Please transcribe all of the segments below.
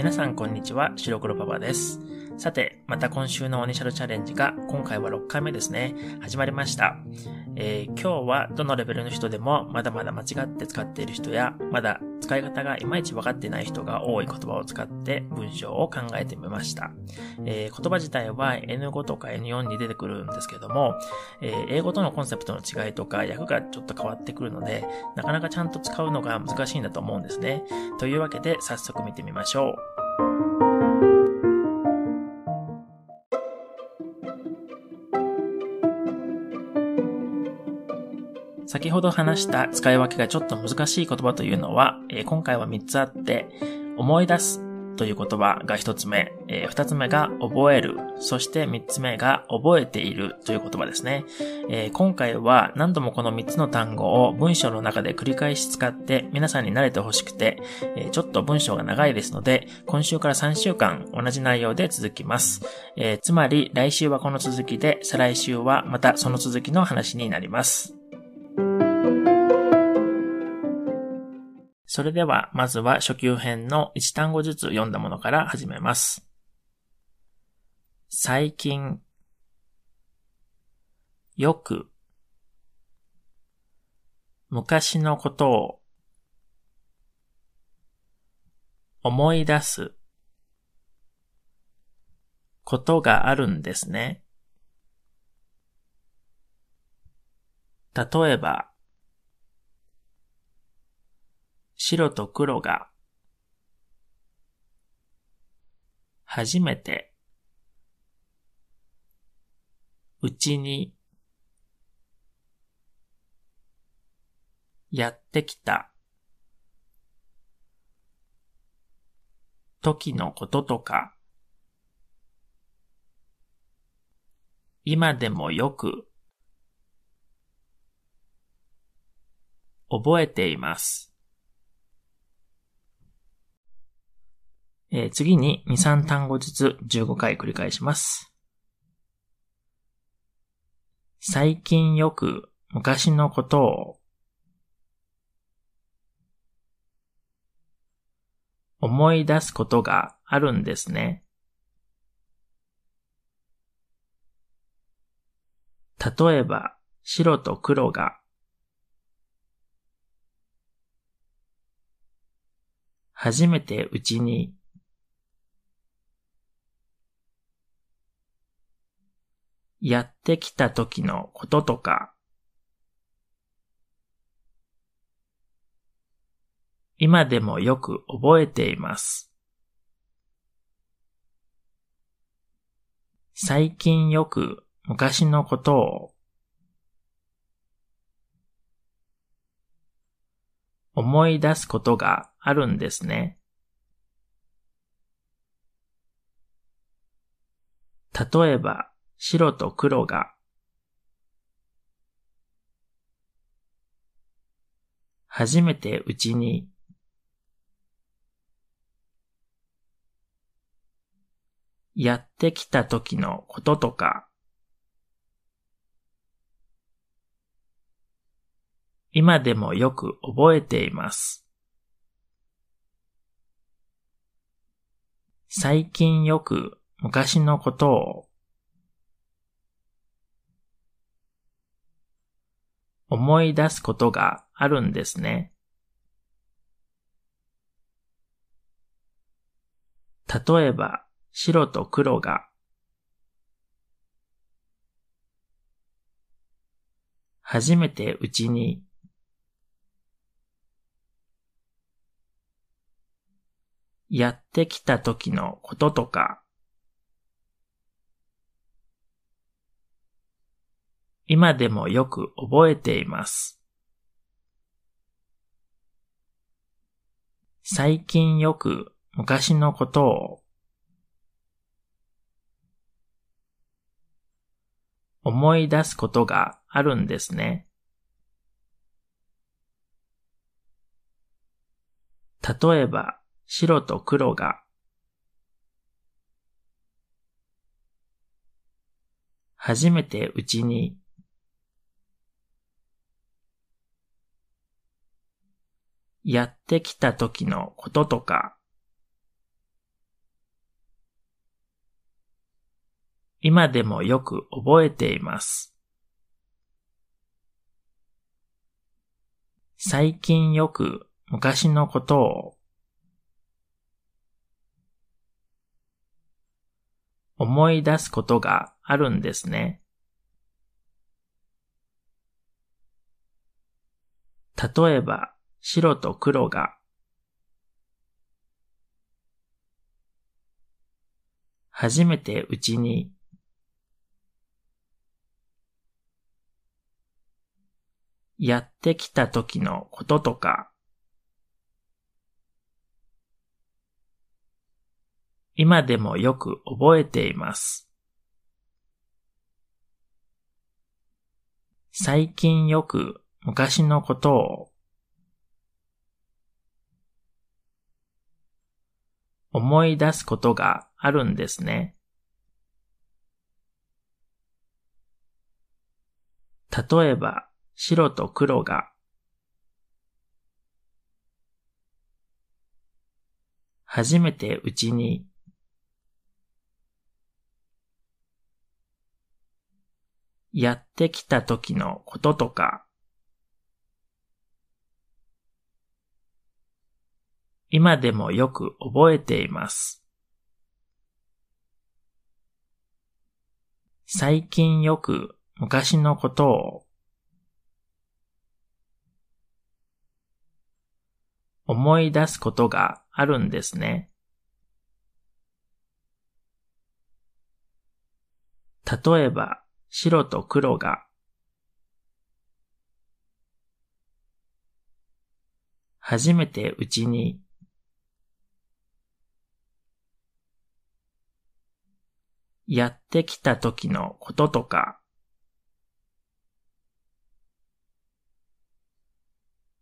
皆さんこんにちは、白黒パパです。さて、また今週のオニシャルチャレンジが今回は6回目ですね。始まりました。えー、今日はどのレベルの人でもまだまだ間違って使っている人や、まだ使い方がいまいち分かってない人が多い言葉を使って文章を考えてみました。えー、言葉自体は N5 とか N4 に出てくるんですけども、えー、英語とのコンセプトの違いとか訳がちょっと変わってくるので、なかなかちゃんと使うのが難しいんだと思うんですね。というわけで早速見てみましょう。先ほど話した使い分けがちょっと難しい言葉というのは、えー、今回は3つあって、思い出すという言葉が1つ目、えー、2つ目が覚える、そして3つ目が覚えているという言葉ですね、えー、今回は何度もこの3つの単語を文章の中で繰り返し使って皆さんに慣れてほしくて、えー、ちょっと文章が長いですので、今週から3週間同じ内容で続きます。えつまり来週はこの続きで、再来週はまたその続きの話になります。それでは、まずは初級編の1単語ずつ読んだものから始めます。最近、よく、昔のことを、思い出す、ことがあるんですね。例えば、白と黒が、初めて、うちに、やってきた、時のこととか、今でもよく、覚えています。えー、次に2、3単語ずつ15回繰り返します。最近よく昔のことを思い出すことがあるんですね。例えば、白と黒が初めてうちにやってきた時のこととか、今でもよく覚えています。最近よく昔のことを思い出すことがあるんですね。例えば、白と黒が、初めてうちに、やってきた時のこととか、今でもよく覚えています。最近よく昔のことを思い出すことがあるんですね。例えば、白と黒が、初めてうちに、やってきた時のこととか、今でもよく覚えています。最近よく昔のことを思い出すことがあるんですね。例えば、白と黒が初めてうちにやってきた時のこととか、今でもよく覚えています。最近よく昔のことを思い出すことがあるんですね。例えば、白と黒が。初めてうちに。やってきた時のこととか、今でもよく覚えています。最近よく昔のことを思い出すことがあるんですね。例えば、白と黒が。初めてうちに。やってきた時のこととか、今でもよく覚えています。最近よく昔のことを思い出すことがあるんですね。例えば、白と黒が初めてうちにやってきた時のこととか、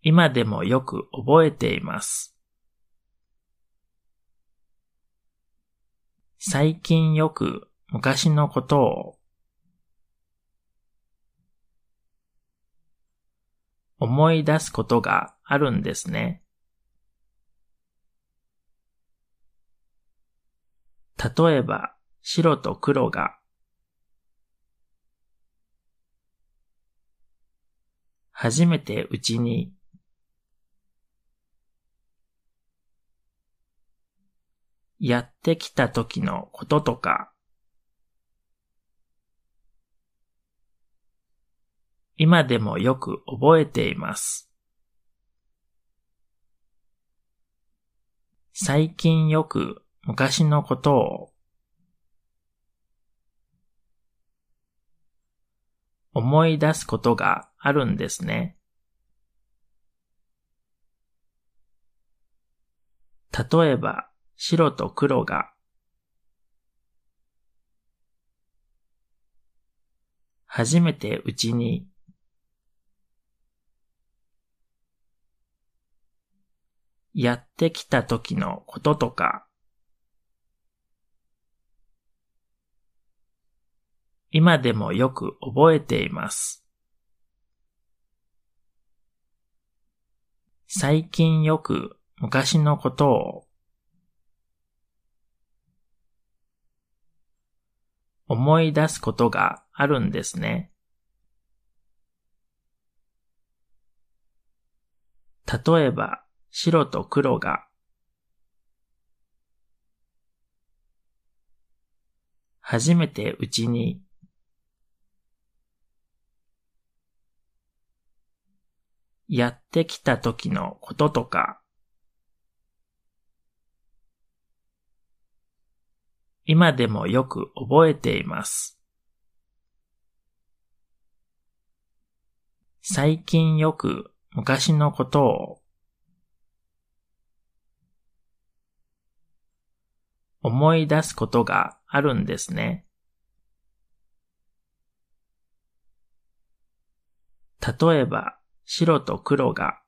今でもよく覚えています。最近よく昔のことを思い出すことがあるんですね。例えば、白と黒が。初めてうちに。やってきた時のこととか、今でもよく覚えています。最近よく昔のことを思い出すことがあるんですね。例えば、白と黒が。初めてうちに。やってきた時のこととか、今でもよく覚えています。最近よく昔のことを思い出すことがあるんですね。例えば、白と黒が初めてうちにやってきた時のこととか、今でもよく覚えています。最近よく昔のことを思い出すことがあるんですね。例えば、白と黒が。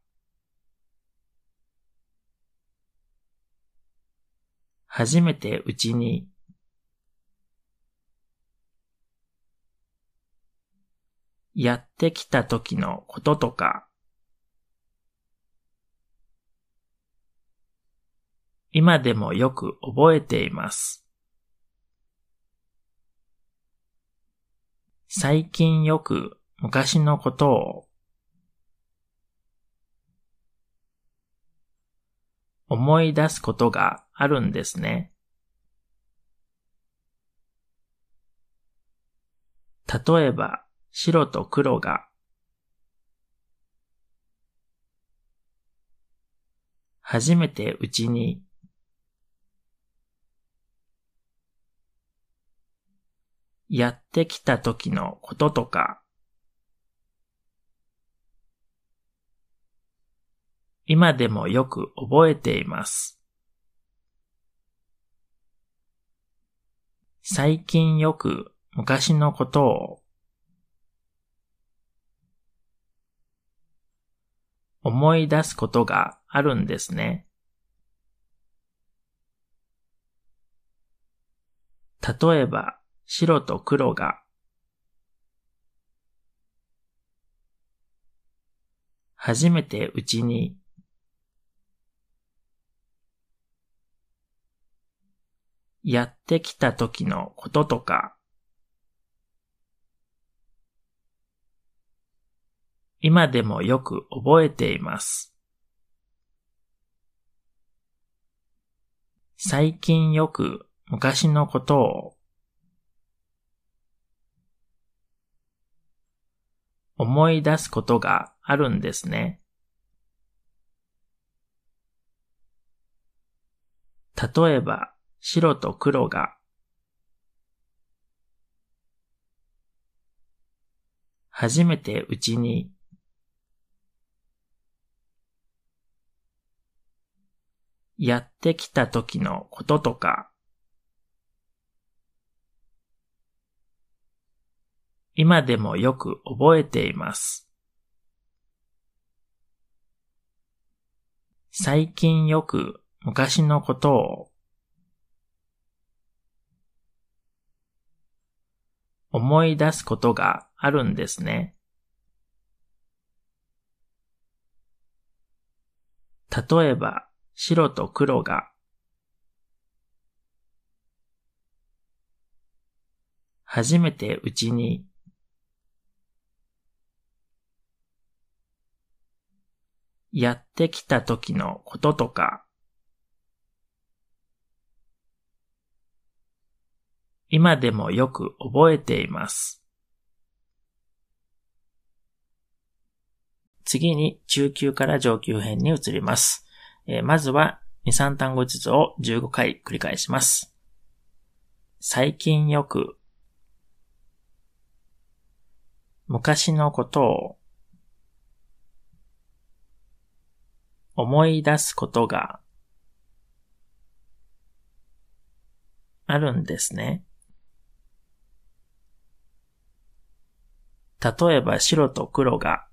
初めてうちに。やってきた時のこととか、今でもよく覚えています。最近よく昔のことを思い出すことがあるんですね。例えば、白と黒が。初めてうちに。やってきた時のこととか、今でもよく覚えています。最近よく昔のことを思い出すことがあるんですね。例えば、白と黒が初めてうちにやってきた時のこととか今でもよく覚えています。最近よく昔のことを思い出すことがあるんですね。例えば、白と黒が。初めてうちに。やってきた時のこととか。今でもよく覚えています。最近よく昔のことを思い出すことがあるんですね。例えば、白と黒が。初めてうちに。やってきた時のこととか、今でもよく覚えています。次に中級から上級編に移ります。えー、まずは2、3単語ずつを15回繰り返します。最近よく昔のことを思い出すことがあるんですね。例えば白と黒が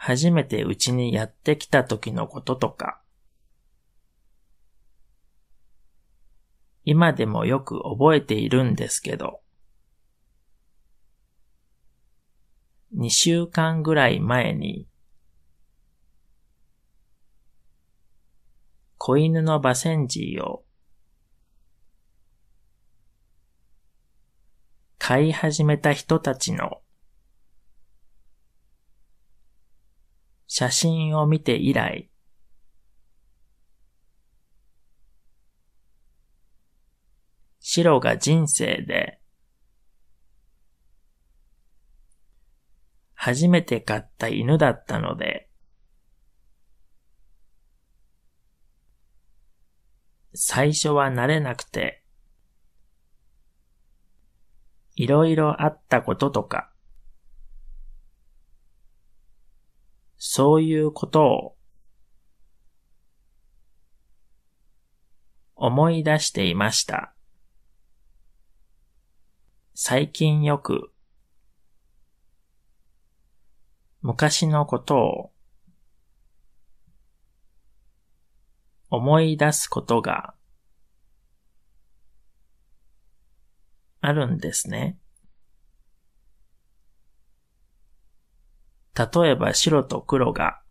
初めてうちにやってきた時のこととか、今でもよく覚えているんですけど、2週間ぐらい前に、子犬のバセンジーを飼い始めた人たちの写真を見て以来、白が人生で初めて飼った犬だったので、最初は慣れなくて、いろいろあったこととか、そういうことを思い出していました。最近よく昔のことを思い出すことがあるんですね。例えば白と黒が、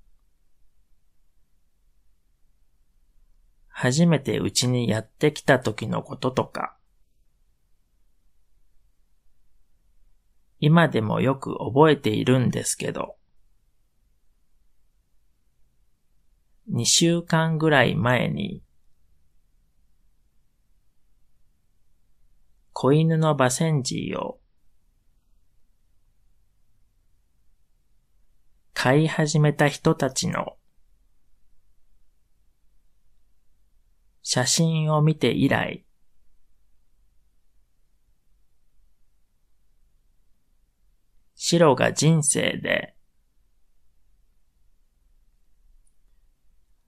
初めてうちにやってきた時のこととか、今でもよく覚えているんですけど、2週間ぐらい前に、子犬のバセンジーを飼い始めた人たちの写真を見て以来、白が人生で、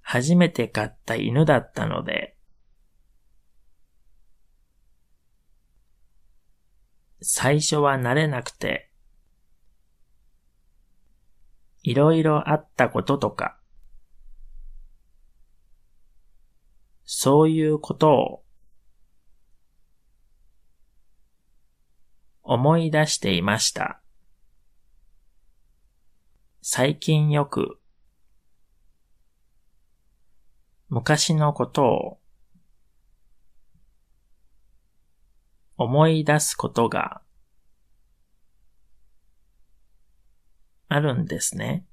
初めて飼った犬だったので、最初は慣れなくて、いろいろあったこととか、そういうことを思い出していました。最近よく昔のことを思い出すことがあるんですね。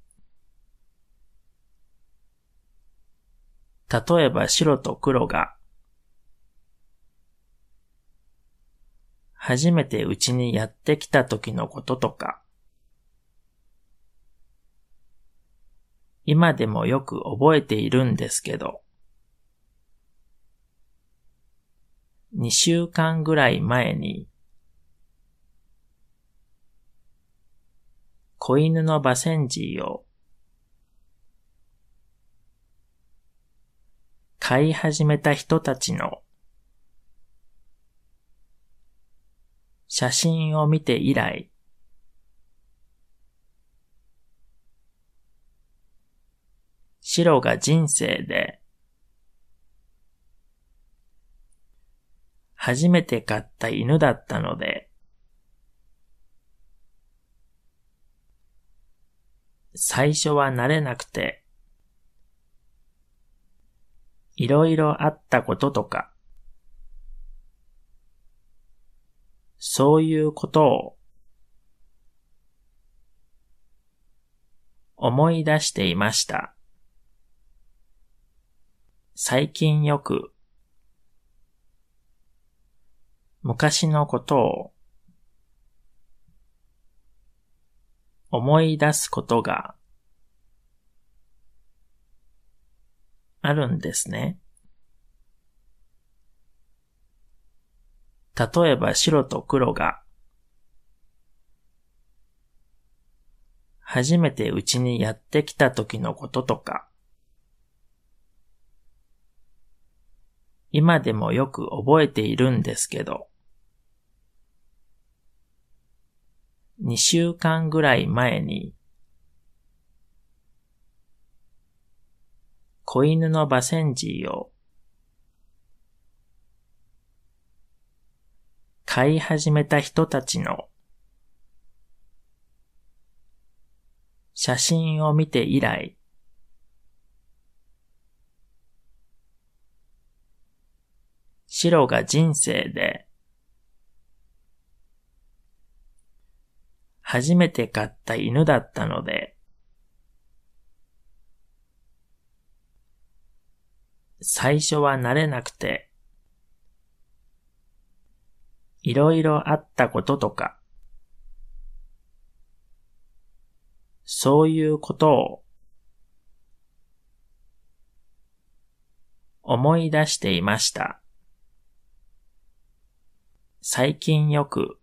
例えば白と黒が初めてうちにやってきた時のこととか、今でもよく覚えているんですけど、2週間ぐらい前に、子犬のバセンジーを飼い始めた人たちの写真を見て以来、白が人生で初めて飼った犬だったので、最初は慣れなくて、いろいろあったこととか、そういうことを思い出していました。最近よく昔のことを思い出すことがあるんですね。例えば白と黒が初めてうちにやってきた時のこととか、今でもよく覚えているんですけど、2週間ぐらい前に子犬のバセンジーを飼い始めた人たちの写真を見て以来、白が人生で初めて飼った犬だったので、最初は慣れなくて、いろいろあったこととか、そういうことを思い出していました。最近よく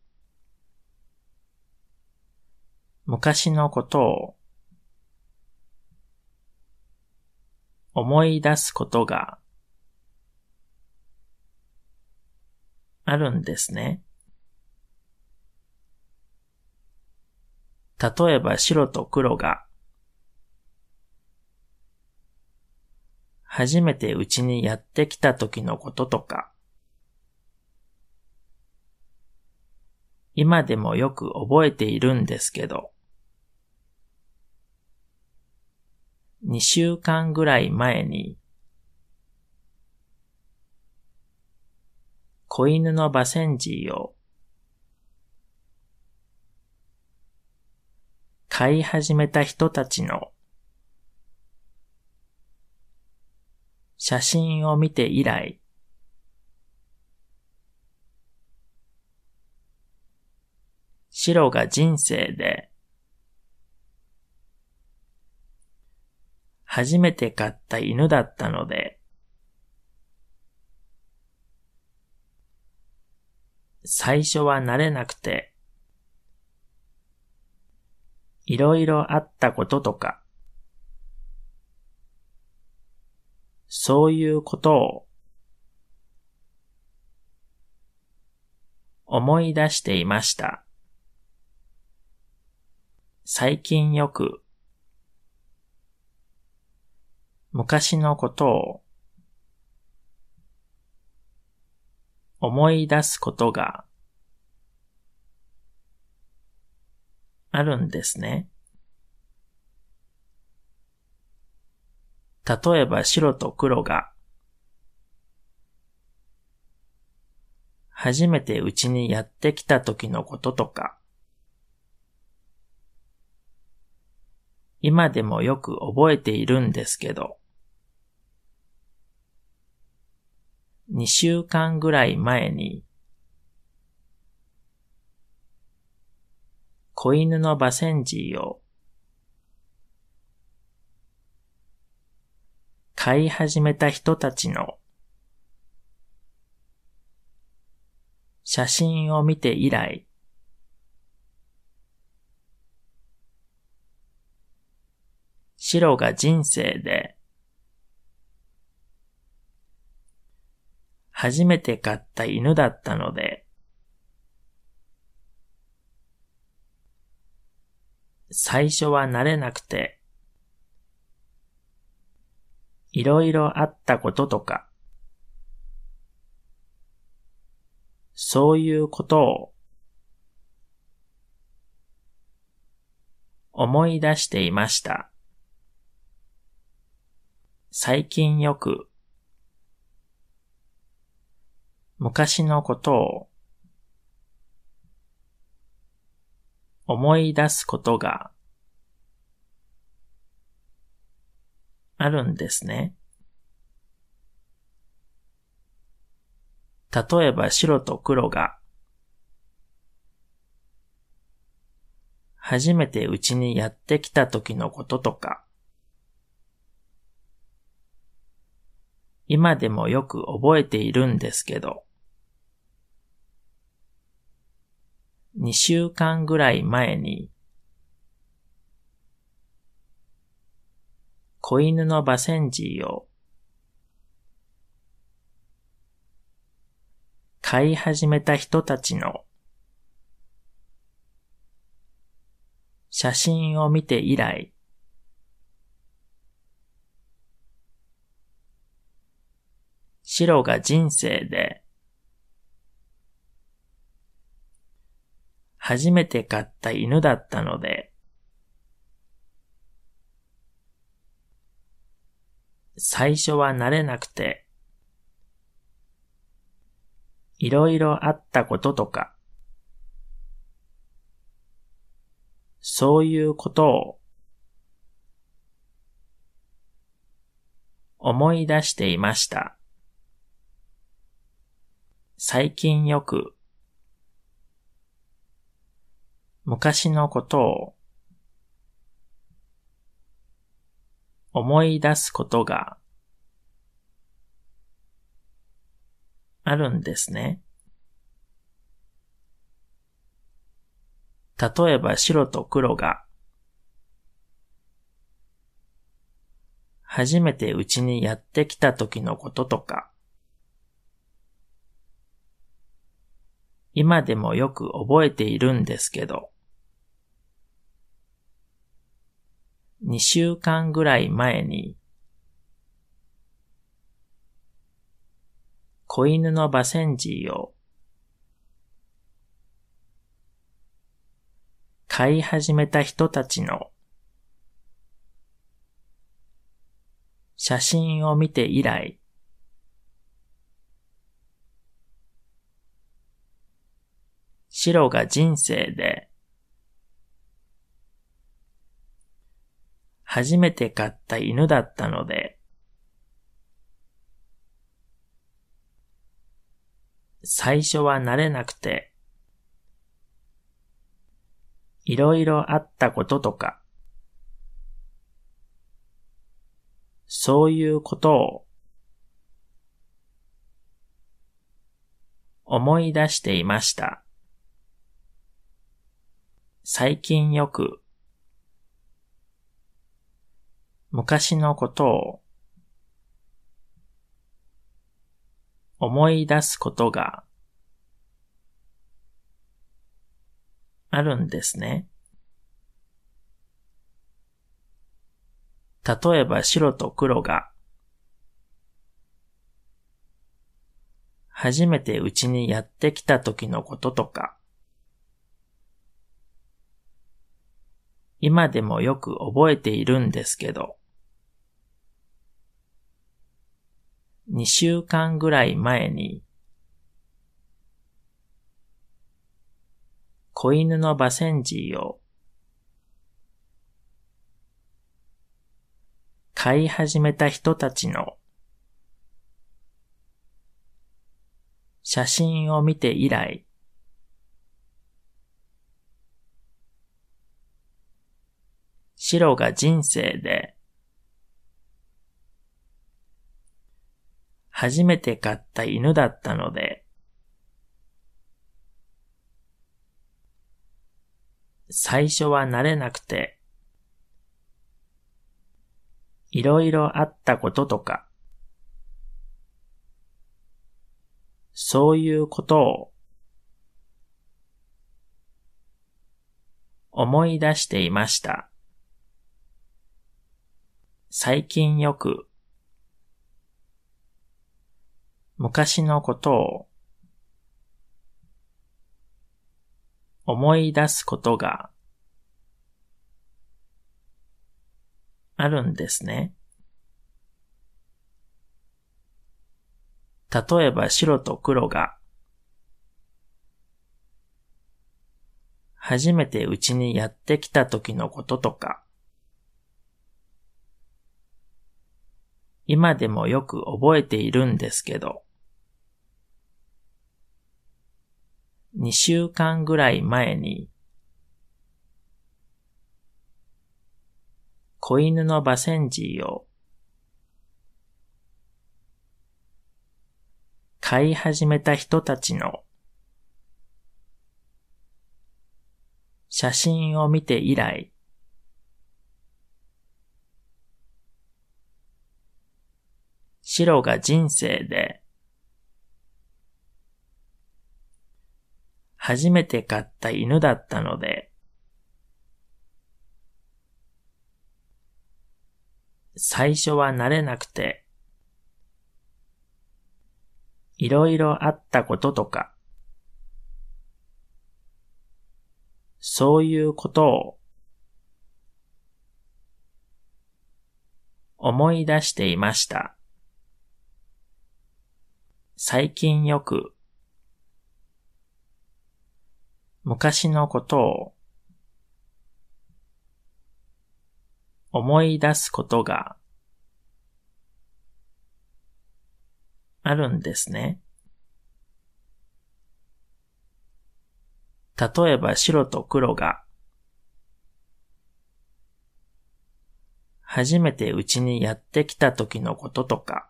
昔のことを思い出すことがあるんですね。例えば白と黒が初めてうちにやってきた時のこととか、今でもよく覚えているんですけど、2週間ぐらい前に、子犬のバセンジーを飼い始めた人たちの写真を見て以来、白が人生で、初めて飼った犬だったので、最初は慣れなくて、いろいろあったこととか、そういうことを思い出していました。最近よく昔のことを思い出すことがあるんですね。例えば白と黒が初めてうちにやってきた時のこととか、今でもよく覚えているんですけど、2週間ぐらい前に、子犬のバセンジーを飼い始めた人たちの写真を見て以来、白が人生で、初めて飼った犬だったので、最初は慣れなくて、いろいろあったこととか、そういうことを思い出していました。最近よく昔のことを思い出すことがあるんですね。例えば白と黒が初めてうちにやってきた時のこととか、今でもよく覚えているんですけど、2週間ぐらい前に、子犬のバセンジーを飼い始めた人たちの写真を見て以来、白が人生で初めて飼った犬だったので、最初は慣れなくて、いろいろあったこととか、そういうことを思い出していました。最近よく昔のことを思い出すことがあるんですね。例えば白と黒が初めてうちにやってきた時のこととか、今でもよく覚えているんですけど、2週間ぐらい前に、子犬のバセンジーを飼い始めた人たちの写真を見て以来、白が人生で、初めて飼った犬だったので、最初は慣れなくて、いろいろあったこととか、そういうことを思い出していました。最近よく昔のことを思い出すことがあるんですね。例えば白と黒が初めてうちにやってきた時のこととか、今でもよく覚えているんですけど、2週間ぐらい前に、子犬のバセンジーを飼い始めた人たちの写真を見て以来、白が人生で初めて飼った犬だったので、最初は慣れなくて、いろいろあったこととか、そういうことを思い出していました。最近よく昔のことを思い出すことがあるんですね。例えば白と黒が初めてうちにやってきた時のこととか、今でもよく覚えているんですけど、2週間ぐらい前に、子犬のバセンジーを飼い始めた人たちの写真を見て以来、白が人生で初めて飼った犬だったので、最初は慣れなくて、いろいろあったこととか、そういうことを思い出していました。最近よく昔のことを思い出すことがあるんですね。例えば白と黒が初めてうちにやってきた時のこととか、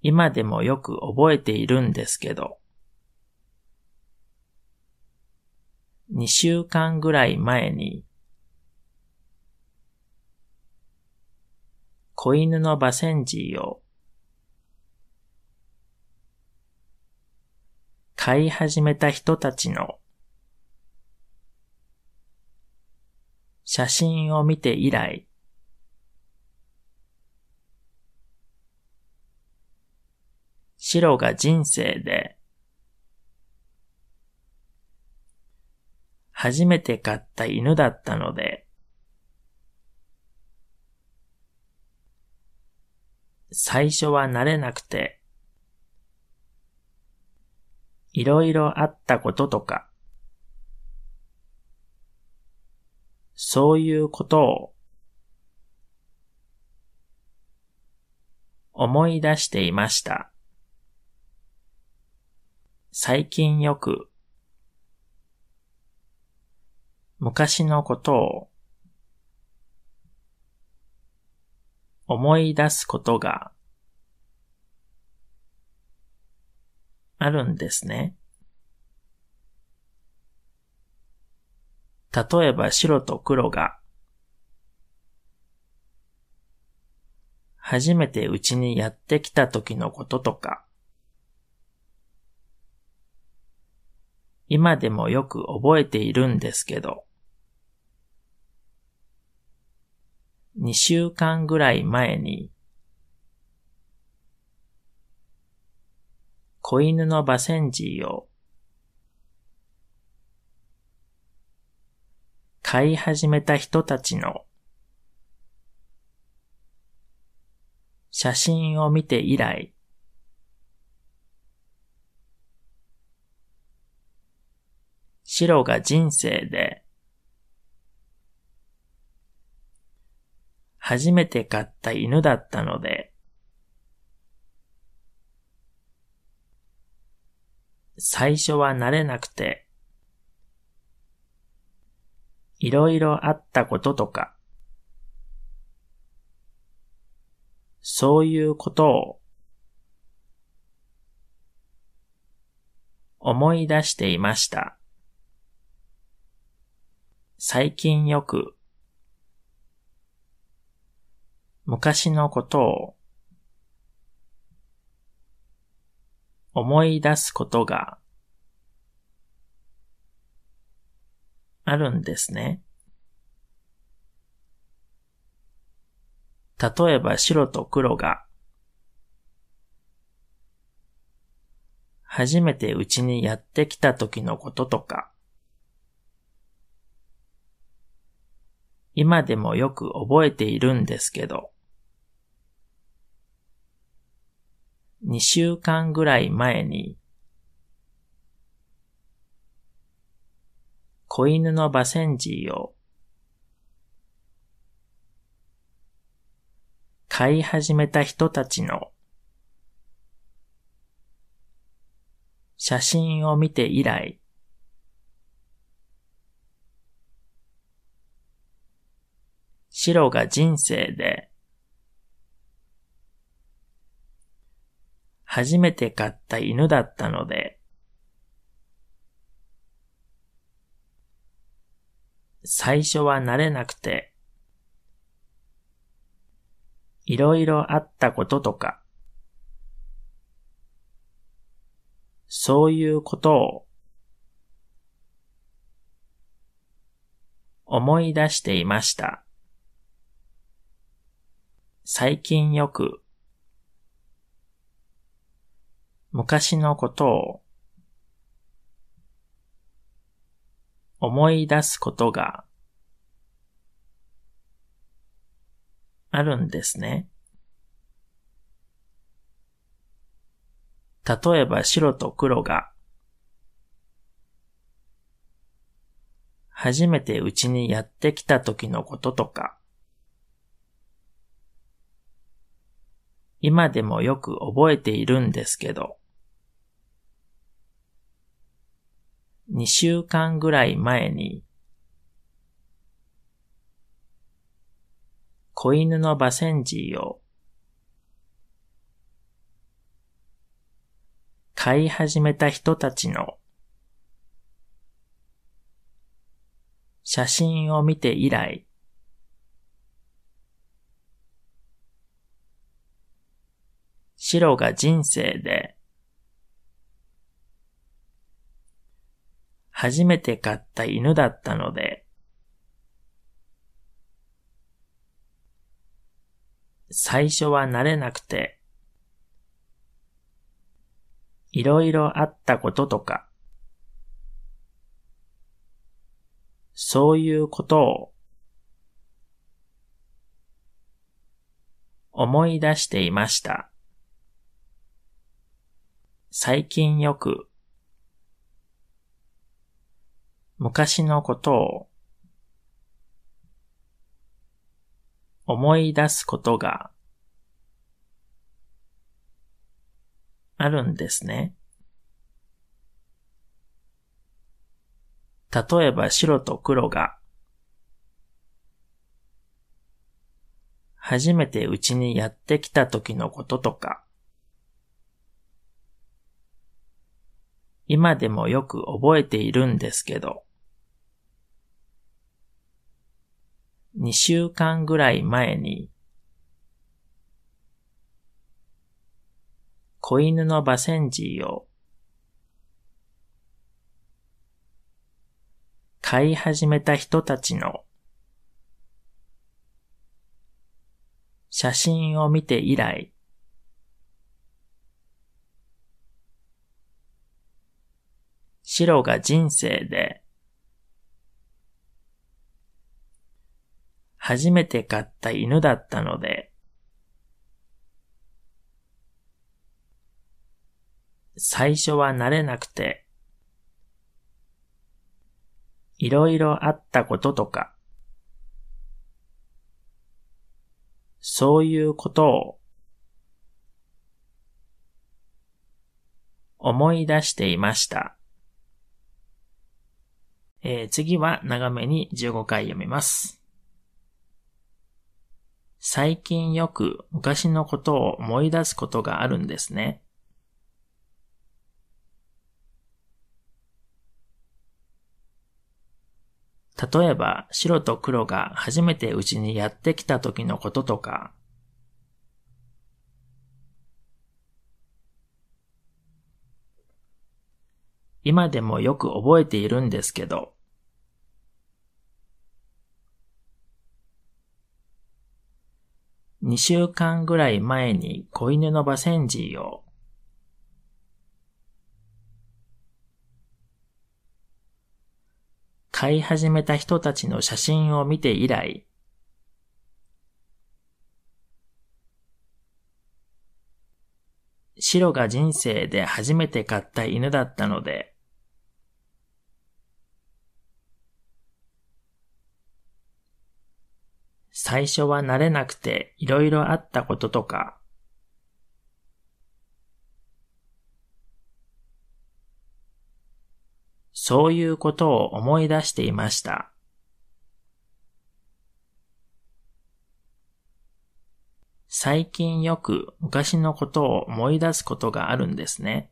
今でもよく覚えているんですけど、2週間ぐらい前に、子犬のバセンジーを飼い始めた人たちの写真を見て以来、白が人生で初めて飼った犬だったので、最初は慣れなくて、いろいろあったこととか、そういうことを思い出していました。最近よく昔のことを思い出すことがあるんですね。例えば白と黒が初めてうちにやってきた時のこととか、今でもよく覚えているんですけど、2週間ぐらい前に、子犬のバセンジーを飼い始めた人たちの写真を見て以来、白が人生で初めて飼った犬だったので、最初は慣れなくて、いろいろあったこととか、そういうことを思い出していました。最近よく昔のことを思い出すことがあるんですね。例えば白と黒が初めてうちにやってきた時のこととか、今でもよく覚えているんですけど、2週間ぐらい前に、子犬のバセンジーを飼い始めた人たちの写真を見て以来、白が人生で初めて飼った犬だったので、最初は慣れなくて、いろいろあったこととか、そういうことを思い出していました。最近よく昔のことを思い出すことがあるんですね。例えば白と黒が初めてうちにやってきた時のこととか、今でもよく覚えているんですけど、2週間ぐらい前に、子犬のバセンジーを飼い始めた人たちの写真を見て以来、白が人生で初めて飼った犬だったので、最初は慣れなくて、いろいろあったこととか、そういうことを思い出していました。最近よく昔のことを思い出すことがあるんですね。例えば白と黒が初めてうちにやってきた時のこととか、今でもよく覚えているんですけど、2週間ぐらい前に、子犬のバセンジーを飼い始めた人たちの写真を見て以来、白が人生で初めて飼った犬だったので、最初は慣れなくて、いろいろあったこととか、そういうことを思い出していました。えー、次は長めに15回読みます。最近よく昔のことを思い出すことがあるんですね。例えば白と黒が初めてうちにやってきた時のこととか、今でもよく覚えているんですけど、2週間ぐらい前に子犬のバセンジーを。飼い始めた人たちの写真を見て以来、白が人生で初めて飼った犬だったので、最初は慣れなくて色々あったこととか、そういうことを思い出していました。最近よく昔のことを思い出すことがあるんですね。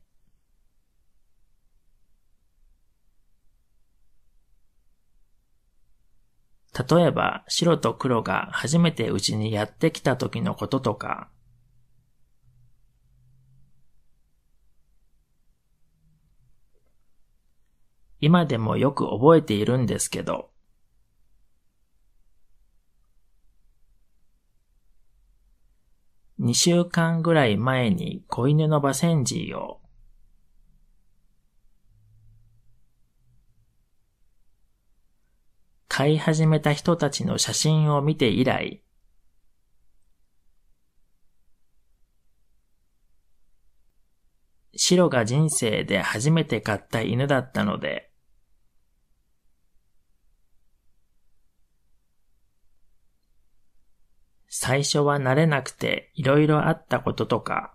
例えば白と黒が初めてうちにやってきた時のこととか、今でもよく覚えているんですけど、2週間ぐらい前に子犬のバセンジーを飼い始めた人たちの写真を見て以来、白が人生で初めて飼った犬だったので、最初は慣れなくていろいろあったこととか、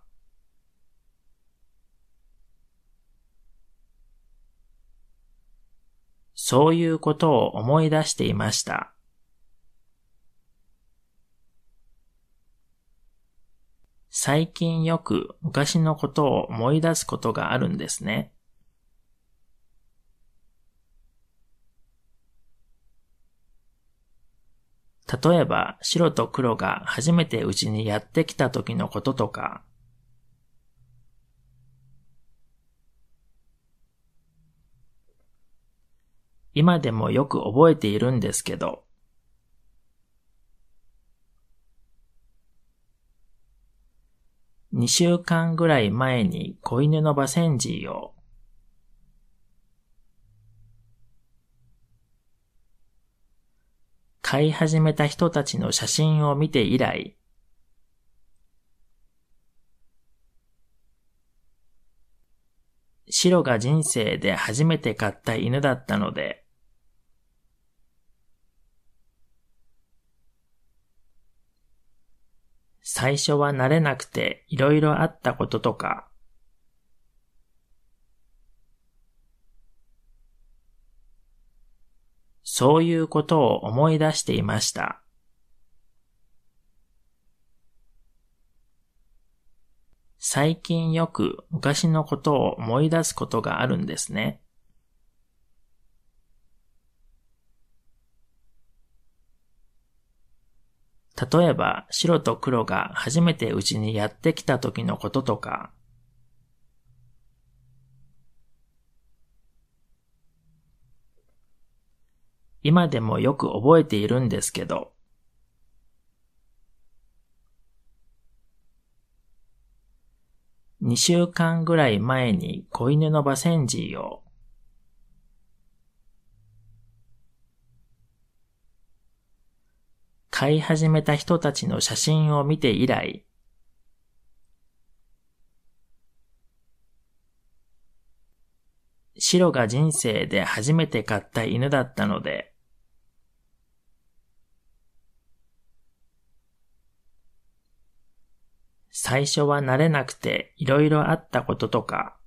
そういうことを思い出していました。最近よく昔のことを思い出すことがあるんですね。例えば白と黒が初めてうちにやってきた時のこととか、今でもよく覚えているんですけど、2週間ぐらい前に子犬のバセンジーを。飼い始めた人たちの写真を見て以来、白が人生で初めて飼った犬だったので、最初は慣れなくていろいろあったこととか、そういうことを思い出していました。最近よく昔のことを思い出すことがあるんですね。例えば白と黒が初めてうちにやってきた時のこととか、今でもよく覚えているんですけど、2週間ぐらい前に子犬のバセンジーを飼い始めた人たちの写真を見て以来、白が人生で初めて飼った犬だったので、最初は慣れなくていろいろあったこととか、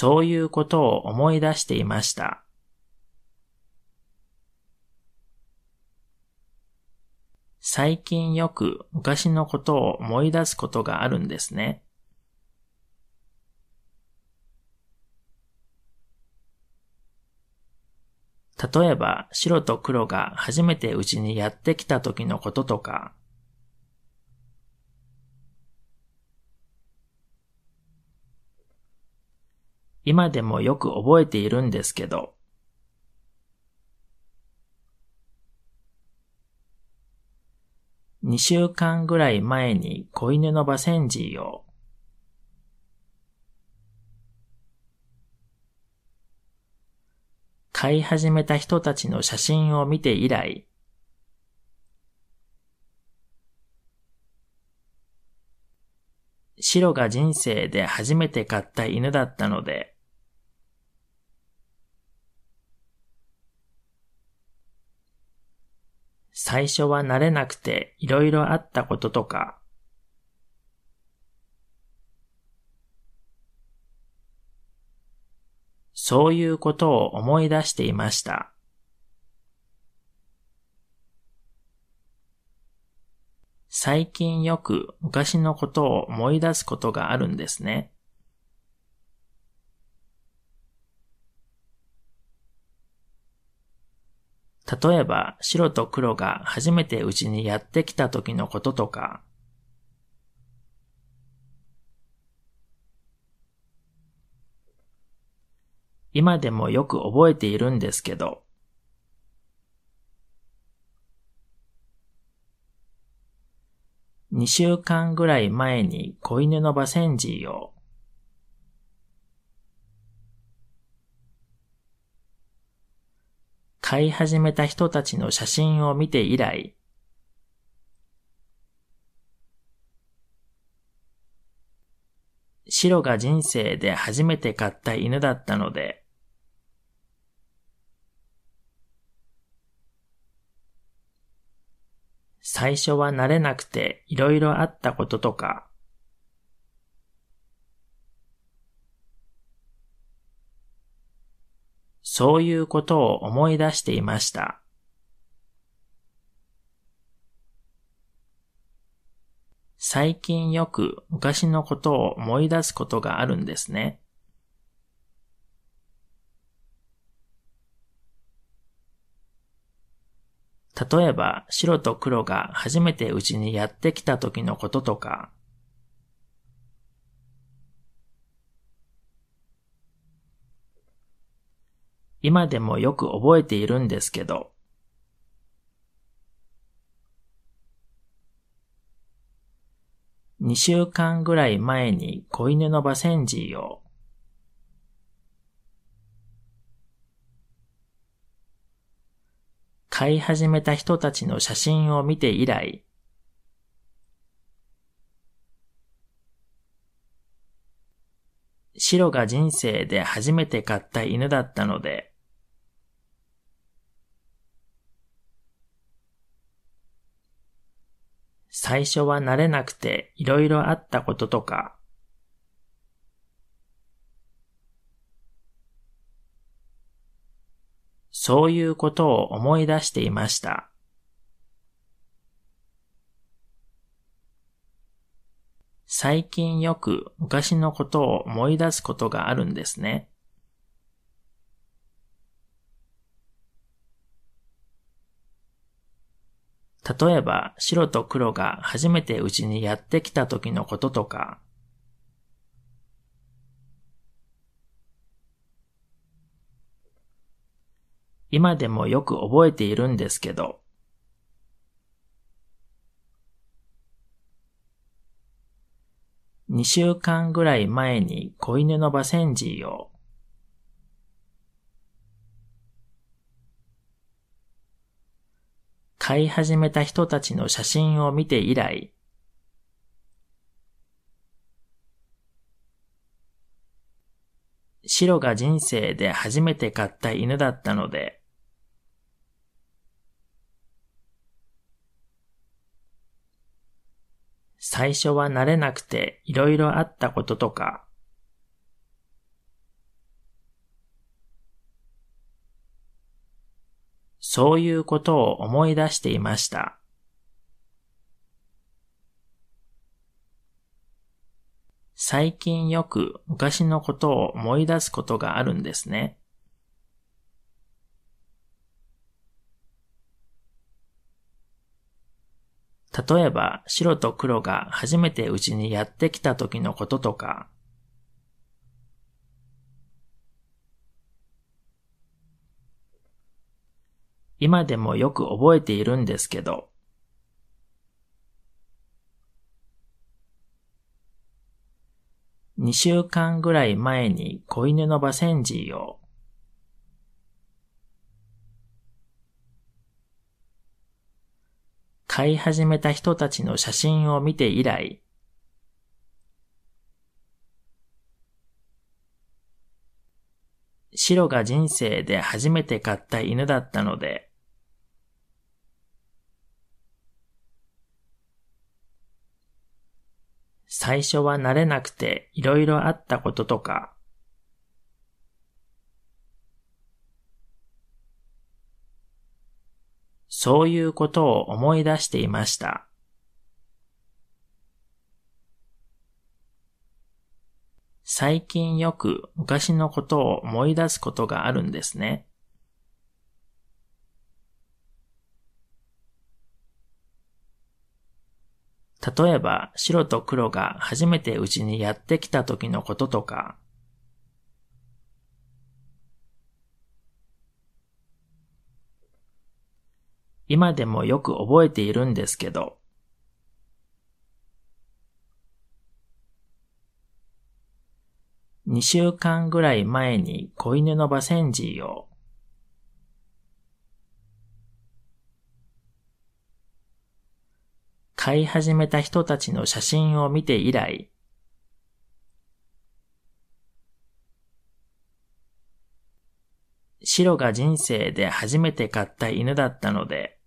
そういうことを思い出していました。最近よく昔のことを思い出すことがあるんですね。例えば白と黒が初めてうちにやってきた時のこととか、今でもよく覚えているんですけど、2週間ぐらい前に子犬のバセンジーを。飼い始めた人たちの写真を見て以来、白が人生で初めて飼った犬だったので、最初は慣れなくていろいろあったこととか、そういうことを思い出していました。最近よく昔のことを思い出すことがあるんですね。例えば白と黒が初めてうちにやってきた時のこととか、今でもよく覚えているんですけど、2週間ぐらい前に子犬のバセンジーを。飼い始めた人たちの写真を見て以来、白が人生で初めて飼った犬だったので、最初は慣れなくていろいろあったこととか、そういうことを思い出していました。最近よく昔のことを思い出すことがあるんですね。例えば白と黒が初めてうちにやってきた時のこととか、今でもよく覚えているんですけど、2週間ぐらい前に子犬のバセンジーを買い始めた人たちの写真を見て以来、白が人生で初めて買った犬だったので、最初は慣れなくていろいろあったこととか、そういうことを思い出していました。最近よく昔のことを思い出すことがあるんですね。例えば白と黒が初めてうちにやってきた時のこととか、今でもよく覚えているんですけど、2週間ぐらい前に子犬のバセンジーを。飼い始めた人たちの写真を見て以来、白が人生で初めて飼った犬だったので、最初は慣れなくていろいろあったこととか、そういうことを思い出していました。最近よく昔のことを思い出すことがあるんですね。例えば白と黒が初めてうちにやってきた時のこととか、今でもよく覚えているんですけど、2週間ぐらい前に子犬のバセンジーを。飼い始めた人たちの写真を見て以来、白が人生で初めて飼った犬だったので、最初は慣れなくていろいろあったこととか、そういうことを思い出していました。最近よく昔のことを思い出すことがあるんですね。例えば白と黒が初めてうちにやってきた時のこととか、今でもよく覚えているんですけど、2週間ぐらい前に子犬のバセンジーを飼い始めた人たちの写真を見て以来、白が人生で初めて飼った犬だったので、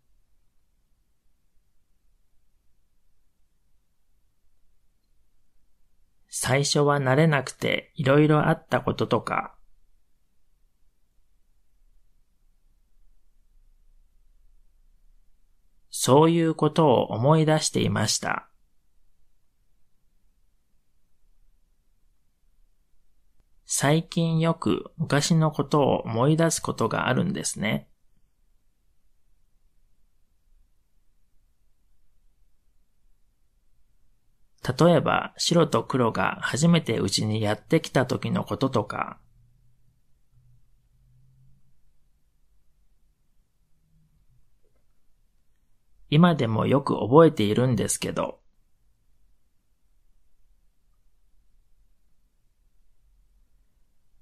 最初は慣れなくていろいろあったこととか、そういうことを思い出していました。最近よく昔のことを思い出すことがあるんですね。例えば白と黒が初めてうちにやってきた時のこととか、今でもよく覚えているんですけど、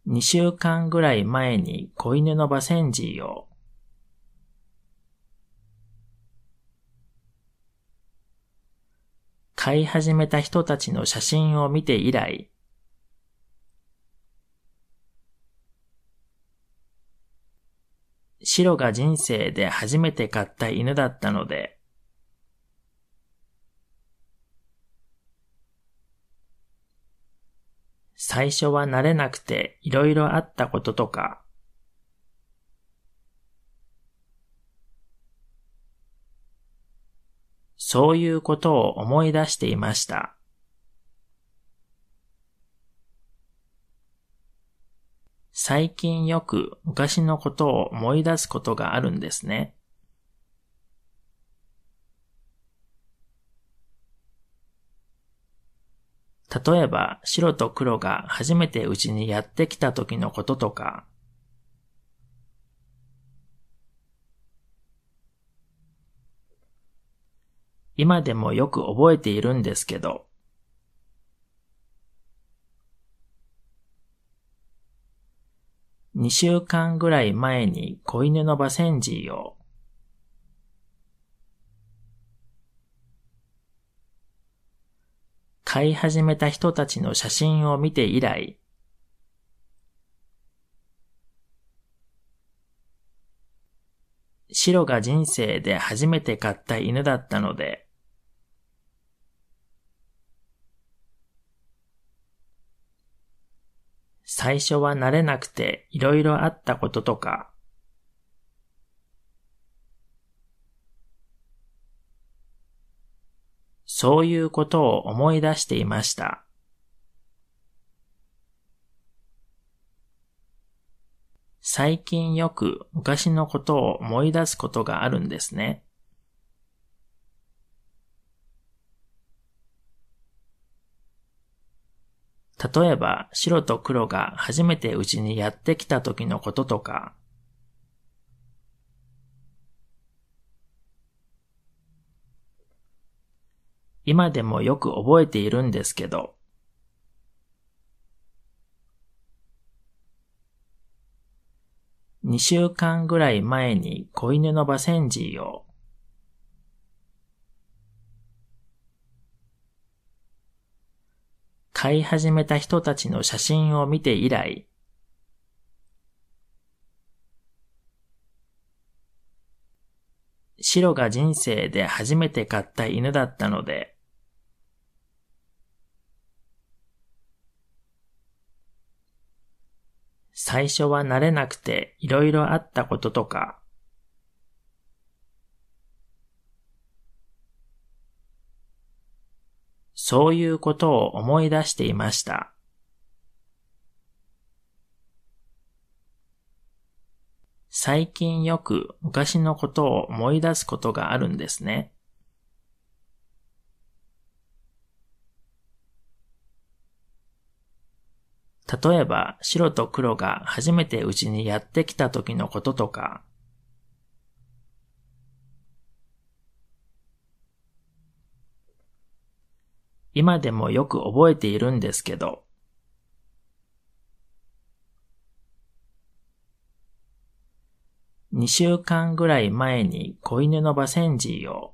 2週間ぐらい前に子犬のバセンジーを。飼い始めた人たちの写真を見て以来、白が人生で初めて飼った犬だったので、最初は慣れなくていろいろあったこととか、そういうことを思い出していました。最近よく昔のことを思い出すことがあるんですね。例えば白と黒が初めてうちにやってきた時のこととか、今でもよく覚えているんですけど、2週間ぐらい前に子犬のバセンジーを飼い始めた人たちの写真を見て以来、白が人生で初めて飼った犬だったので、最初は慣れなくていろいろあったこととか、そういうことを思い出していました。最近よく昔のことを思い出すことがあるんですね。例えば白と黒が初めてうちにやってきた時のこととか、今でもよく覚えているんですけど、2週間ぐらい前に子犬のバセンジーを。飼い始めた人たちの写真を見て以来、白が人生で初めて飼った犬だったので、最初は慣れなくていろいろあったこととか、そういうことを思い出していました。最近よく昔のことを思い出すことがあるんですね。例えば白と黒が初めてうちにやってきた時のこととか、今でもよく覚えているんですけど、2週間ぐらい前に子犬のバセンジーを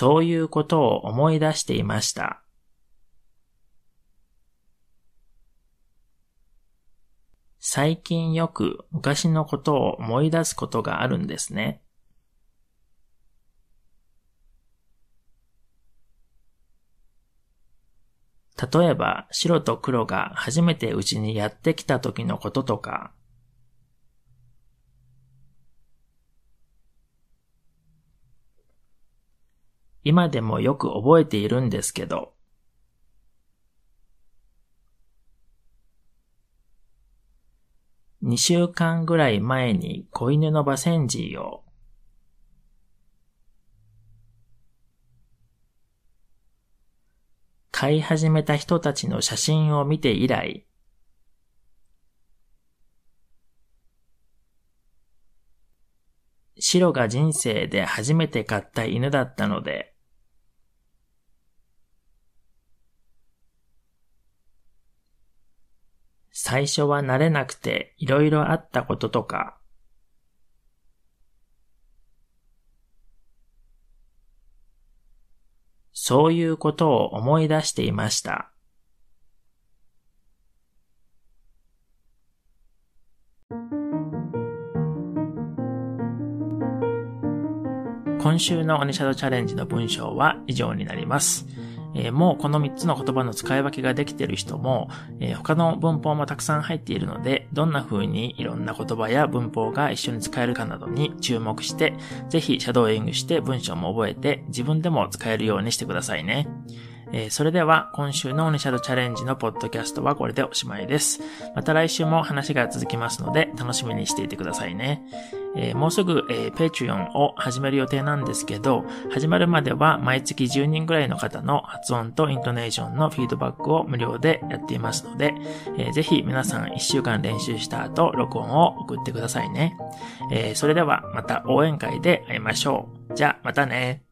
そういうことを思い出していました。最近よく昔のことを思い出すことがあるんですね。例えば白と黒が初めてうちにやってきた時のこととか、今でもよく覚えているんですけど、2週間ぐらい前に子犬のバセンジーを。飼い始めた人たちの写真を見て以来、白が人生で初めて買った犬だったので、最初は慣れなくていろいろあったこととか、そういうことを思い出していました。今週のオニシャドチャレンジの文章は以上になります。えー、もうこの3つの言葉の使い分けができている人も、えー、他の文法もたくさん入っているので、どんな風にいろんな言葉や文法が一緒に使えるかなどに注目して、ぜひシャドーイングして文章も覚えて自分でも使えるようにしてくださいね。えー、それでは今週のオニシャルチャレンジのポッドキャストはこれでおしまいです。また来週も話が続きますので楽しみにしていてくださいね。えー、もうすぐ、えー、Patreon を始める予定なんですけど、始まるまでは毎月10人ぐらいの方の発音とイントネーションのフィードバックを無料でやっていますので、えー、ぜひ皆さん1週間練習した後、録音を送ってくださいね。えー、それではまた応援会で会いましょう。じゃあ、またね。